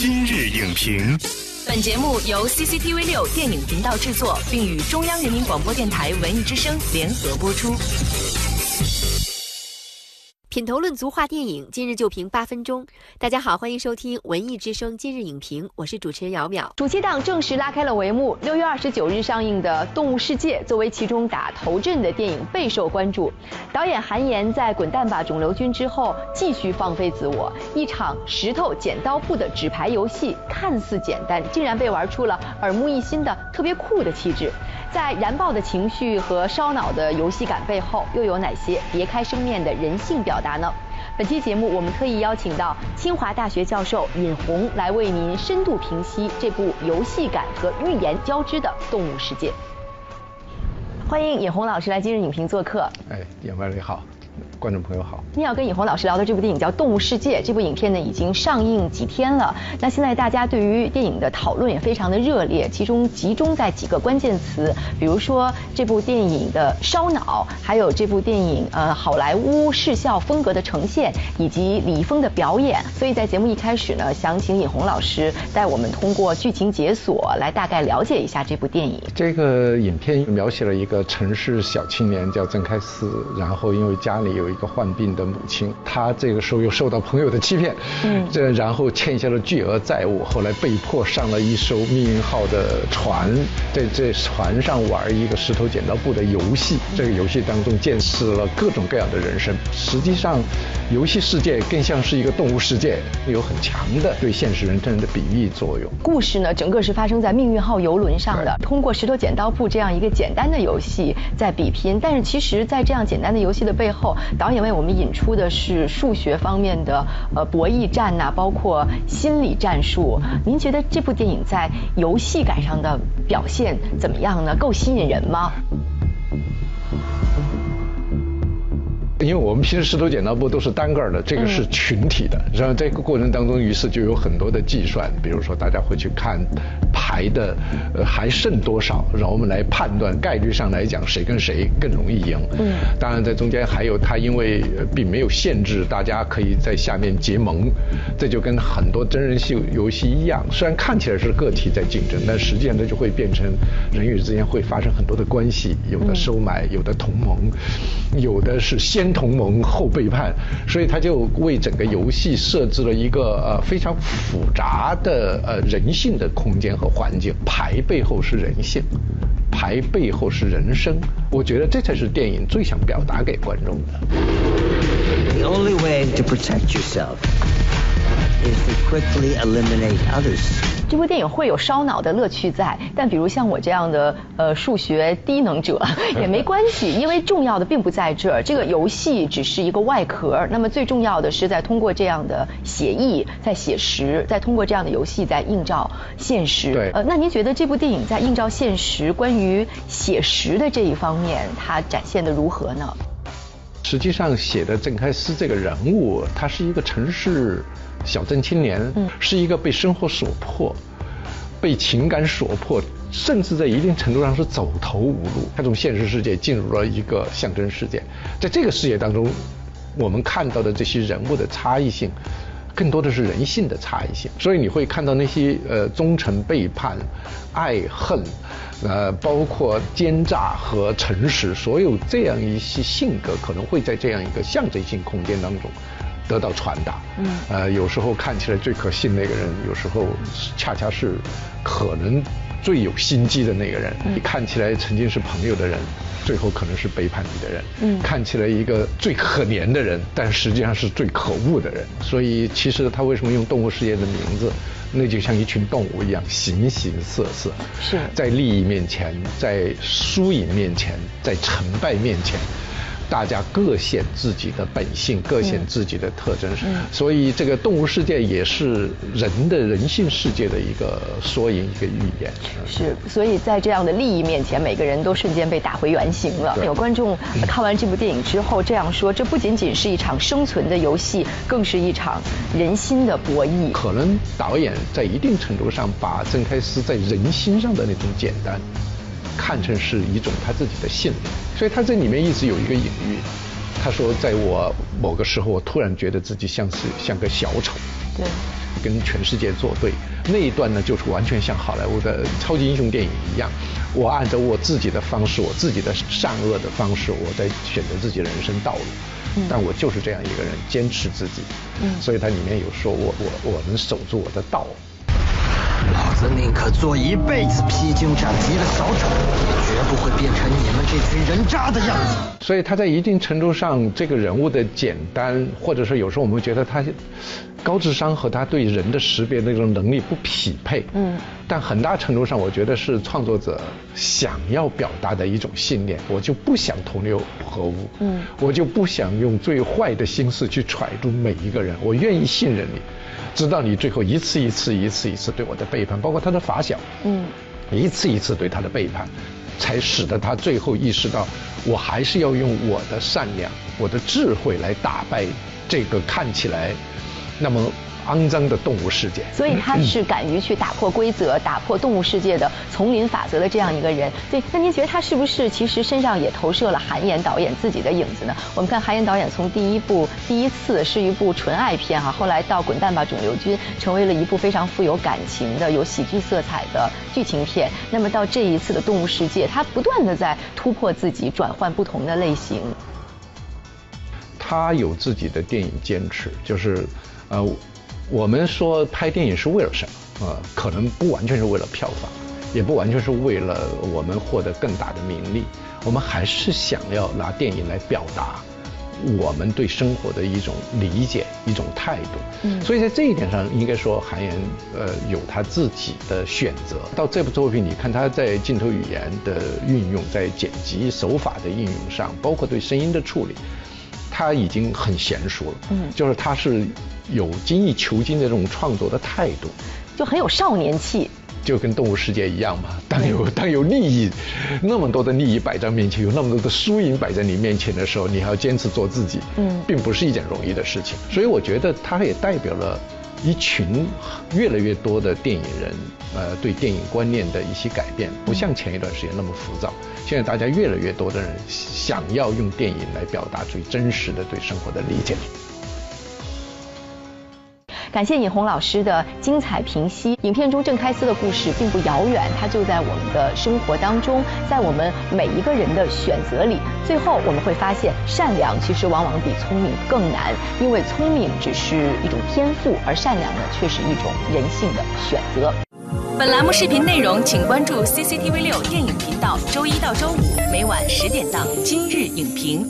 今日影评，本节目由 CCTV 六电影频道制作，并与中央人民广播电台文艺之声联合播出。品头论足话电影，今日就评八分钟。大家好，欢迎收听文艺之声今日影评，我是主持人姚淼。暑期档正式拉开了帷幕，六月二十九日上映的《动物世界》作为其中打头阵的电影备受关注。导演韩延在《滚蛋吧，肿瘤君》之后继续放飞自我，一场石头剪刀布的纸牌游戏看似简单，竟然被玩出了耳目一新的特别酷的气质。在燃爆的情绪和烧脑的游戏感背后，又有哪些别开生面的人性表达呢？本期节目我们特意邀请到清华大学教授尹红来为您深度评析这部游戏感和寓言交织的《动物世界》。欢迎尹红老师来今日影评做客。哎，演员你好。观众朋友好，你要跟尹红老师聊的这部电影叫《动物世界》，这部影片呢已经上映几天了。那现在大家对于电影的讨论也非常的热烈，其中集中在几个关键词，比如说这部电影的烧脑，还有这部电影呃好莱坞视效风格的呈现，以及李易峰的表演。所以在节目一开始呢，想请尹红老师带我们通过剧情解锁来大概了解一下这部电影。这个影片描写了一个城市小青年叫曾开思，然后因为家里有一个患病的母亲，她这个时候又受到朋友的欺骗，嗯，这然后欠下了巨额债务，后来被迫上了一艘命运号的船，在这船上玩一个石头剪刀布的游戏。这个游戏当中见识了各种各样的人生。实际上，游戏世界更像是一个动物世界，有很强的对现实人生的比喻作用。故事呢，整个是发生在命运号游轮上的，通过石头剪刀布这样一个简单的游戏在比拼。但是其实，在这样简单的游戏的背后，导演为我们引出的是数学方面的呃博弈战呐，包括心理战术。您觉得这部电影在游戏感上的表现怎么样呢？够吸引人吗？因为我们平时石头剪刀布都是单个的，这个是群体的，然后这个过程当中，于是就有很多的计算，比如说大家会去看牌的呃还剩多少，让我们来判断概率上来讲谁跟谁更容易赢。嗯，当然在中间还有它因为并没有限制，大家可以在下面结盟，这就跟很多真人秀游戏一样，虽然看起来是个体在竞争，但实际上它就会变成人与之间会发生很多的关系，有的收买，有的同盟，有的是先。同盟后背叛，所以他就为整个游戏设置了一个呃非常复杂的呃人性的空间和环境。牌背后是人性，牌背后是人生。我觉得这才是电影最想表达给观众的。The only way to protect yourself is to quickly eliminate others. 这部电影会有烧脑的乐趣在，但比如像我这样的呃数学低能者 也没关系，因为重要的并不在这儿，这个游戏只是一个外壳，那么最重要的是在通过这样的写意，在写实，在通过这样的游戏在映照现实。对。呃，那您觉得这部电影在映照现实、关于写实的这一方面，它展现的如何呢？实际上写的郑开思这个人物，他是一个城市。小镇青年是一个被生活所迫、被情感所迫，甚至在一定程度上是走投无路。他从现实世界进入了一个象征世界，在这个世界当中，我们看到的这些人物的差异性，更多的是人性的差异性。所以你会看到那些呃忠诚、背叛、爱恨，呃，包括奸诈和诚实，所有这样一些性格，可能会在这样一个象征性空间当中。得到传达，嗯，呃，有时候看起来最可信那个人，有时候恰恰是可能最有心机的那个人。你看起来曾经是朋友的人，最后可能是背叛你的人。嗯，看起来一个最可怜的人，但实际上是最可恶的人。所以，其实他为什么用动物世界的名字？那就像一群动物一样，形形色色。是在利益面前，在输赢面前，在成败面前。大家各显自己的本性，各显自己的特征，所以这个动物世界也是人的人性世界的一个缩影，一个预言。是，所以在这样的利益面前，每个人都瞬间被打回原形了。有观众看完这部电影之后这样说：这不仅仅是一场生存的游戏，更是一场人心的博弈。可能导演在一定程度上把郑开司在人心上的那种简单。看成是一种他自己的信念，所以他这里面一直有一个隐喻，他他说，在我某个时候，我突然觉得自己像是像个小丑，对，跟全世界作对。那一段呢，就是完全像好莱坞的超级英雄电影一样。我按照我自己的方式，我自己的善恶的方式，我在选择自己的人生道路。但我就是这样一个人，坚持自己。嗯，所以他里面有说我我我能守住我的道。老子宁可做一辈子披荆斩棘的小丑，也绝不会变成你们这群人渣的样子。所以他在一定程度上，这个人物的简单，或者说有时候我们会觉得他高智商和他对人的识别那种能力不匹配。嗯。但很大程度上，我觉得是创作者想要表达的一种信念。我就不想同流合污。嗯。我就不想用最坏的心思去揣度每一个人。我愿意信任你。知道你最后一次一次一次一次对我的背叛，包括他的发小，嗯，一次一次对他的背叛，才使得他最后意识到，我还是要用我的善良、我的智慧来打败这个看起来那么。肮脏的动物世界，所以他是敢于去打破规则、打破动物世界的丛林法则的这样一个人。对，那您觉得他是不是其实身上也投射了韩延导演自己的影子呢？我们看韩延导演从第一部第一次是一部纯爱片哈，后来到《滚蛋吧，肿瘤君》成为了一部非常富有感情的、有喜剧色彩的剧情片。那么到这一次的动物世界，他不断的在突破自己，转换不同的类型。他有自己的电影坚持，就是呃。我们说拍电影是为了什么？呃，可能不完全是为了票房，也不完全是为了我们获得更大的名利。我们还是想要拿电影来表达我们对生活的一种理解、一种态度。嗯，所以在这一点上，应该说韩延呃有他自己的选择。到这部作品，你看他在镜头语言的运用，在剪辑手法的应用上，包括对声音的处理。他已经很娴熟了，嗯，就是他是有精益求精的这种创作的态度，就很有少年气，就跟动物世界一样嘛。当有当有利益那么多的利益摆在面前，有那么多的输赢摆在你面前的时候，你还要坚持做自己，嗯，并不是一件容易的事情。所以我觉得他也代表了。一群越来越多的电影人，呃，对电影观念的一些改变，不像前一段时间那么浮躁。现在大家越来越多的人想要用电影来表达最真实的对生活的理解。感谢尹红老师的精彩评析。影片中郑开思的故事并不遥远，它就在我们的生活当中，在我们每一个人的选择里。最后我们会发现，善良其实往往比聪明更难，因为聪明只是一种天赋，而善良呢却是一种人性的选择。本栏目视频内容，请关注 CCTV 六电影频道，周一到周五每晚十点档《今日影评》。